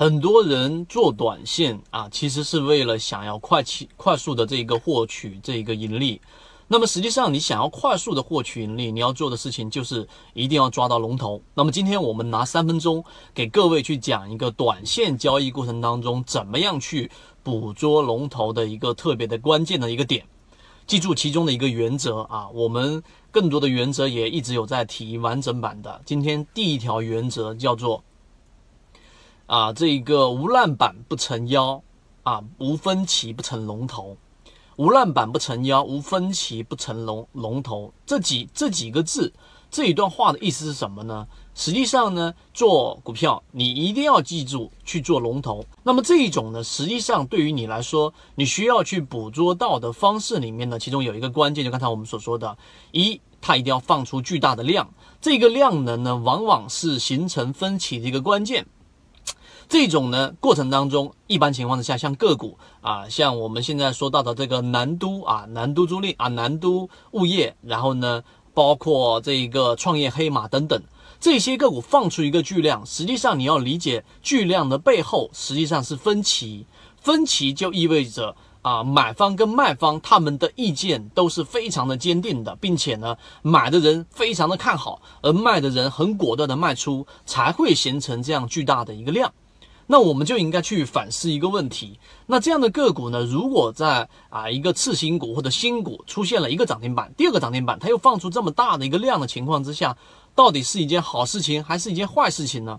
很多人做短线啊，其实是为了想要快期快速的这个获取这个盈利。那么实际上，你想要快速的获取盈利，你要做的事情就是一定要抓到龙头。那么今天我们拿三分钟给各位去讲一个短线交易过程当中怎么样去捕捉龙头的一个特别的关键的一个点。记住其中的一个原则啊，我们更多的原则也一直有在提完整版的。今天第一条原则叫做啊，这个无烂板不成妖啊，无分歧不成龙头。无烂板不成妖，无分歧不成龙龙头。这几这几个字，这一段话的意思是什么呢？实际上呢，做股票你一定要记住去做龙头。那么这一种呢，实际上对于你来说，你需要去捕捉到的方式里面呢，其中有一个关键，就刚才我们所说的，一，它一定要放出巨大的量，这个量能呢，往往是形成分歧的一个关键。这种呢过程当中，一般情况之下，像个股啊，像我们现在说到的这个南都啊，南都租赁啊，南都物业，然后呢，包括这一个创业黑马等等这些个股放出一个巨量，实际上你要理解巨量的背后实际上是分歧，分歧就意味着啊，买方跟卖方他们的意见都是非常的坚定的，并且呢，买的人非常的看好，而卖的人很果断的卖出，才会形成这样巨大的一个量。那我们就应该去反思一个问题：那这样的个股呢？如果在啊一个次新股或者新股出现了一个涨停板，第二个涨停板，它又放出这么大的一个量的情况之下，到底是一件好事情还是一件坏事情呢？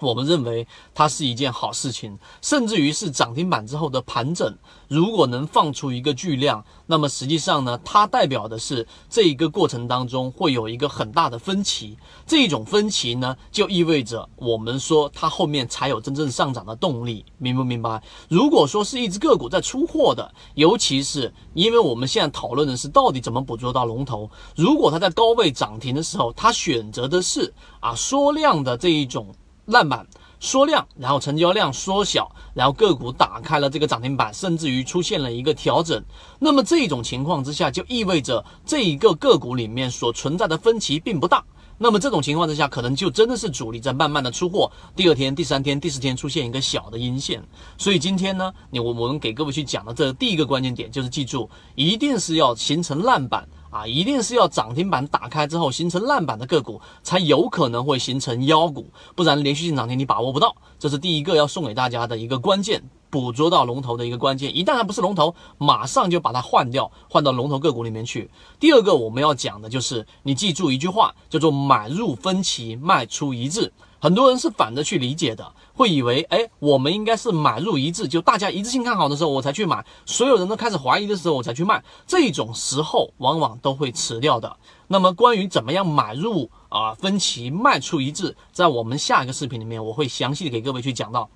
我们认为它是一件好事情，甚至于是涨停板之后的盘整，如果能放出一个巨量，那么实际上呢，它代表的是这一个过程当中会有一个很大的分歧，这一种分歧呢，就意味着我们说它后面才有真正上涨的动力，明不明白？如果说是一只个股在出货的，尤其是因为我们现在讨论的是到底怎么捕捉到龙头，如果它在高位涨停的时候，它选择的是啊缩量的这一种。烂板缩量，然后成交量缩小，然后个股打开了这个涨停板，甚至于出现了一个调整。那么这种情况之下，就意味着这一个个股里面所存在的分歧并不大。那么这种情况之下，可能就真的是主力在慢慢的出货。第二天、第三天、第四天出现一个小的阴线。所以今天呢，你我我们给各位去讲的这第一个关键点，就是记住，一定是要形成烂板。啊，一定是要涨停板打开之后形成烂板的个股，才有可能会形成妖股，不然连续性涨停你把握不到。这是第一个要送给大家的一个关键，捕捉到龙头的一个关键。一旦它不是龙头，马上就把它换掉，换到龙头个股里面去。第二个我们要讲的就是，你记住一句话，叫做买入分歧，卖出一致。很多人是反着去理解的，会以为，哎，我们应该是买入一致，就大家一致性看好的时候我才去买，所有人都开始怀疑的时候我才去卖，这种时候往往都会迟掉的。那么关于怎么样买入啊分歧卖出一致，在我们下一个视频里面我会详细的给各位去讲到，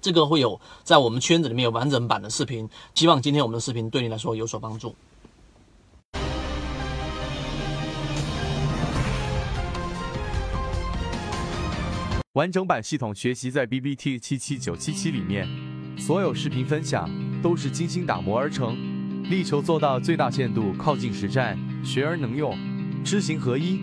这个会有在我们圈子里面有完整版的视频，希望今天我们的视频对你来说有所帮助。完整版系统学习在 B B T 七七九七七里面，所有视频分享都是精心打磨而成，力求做到最大限度靠近实战，学而能用，知行合一。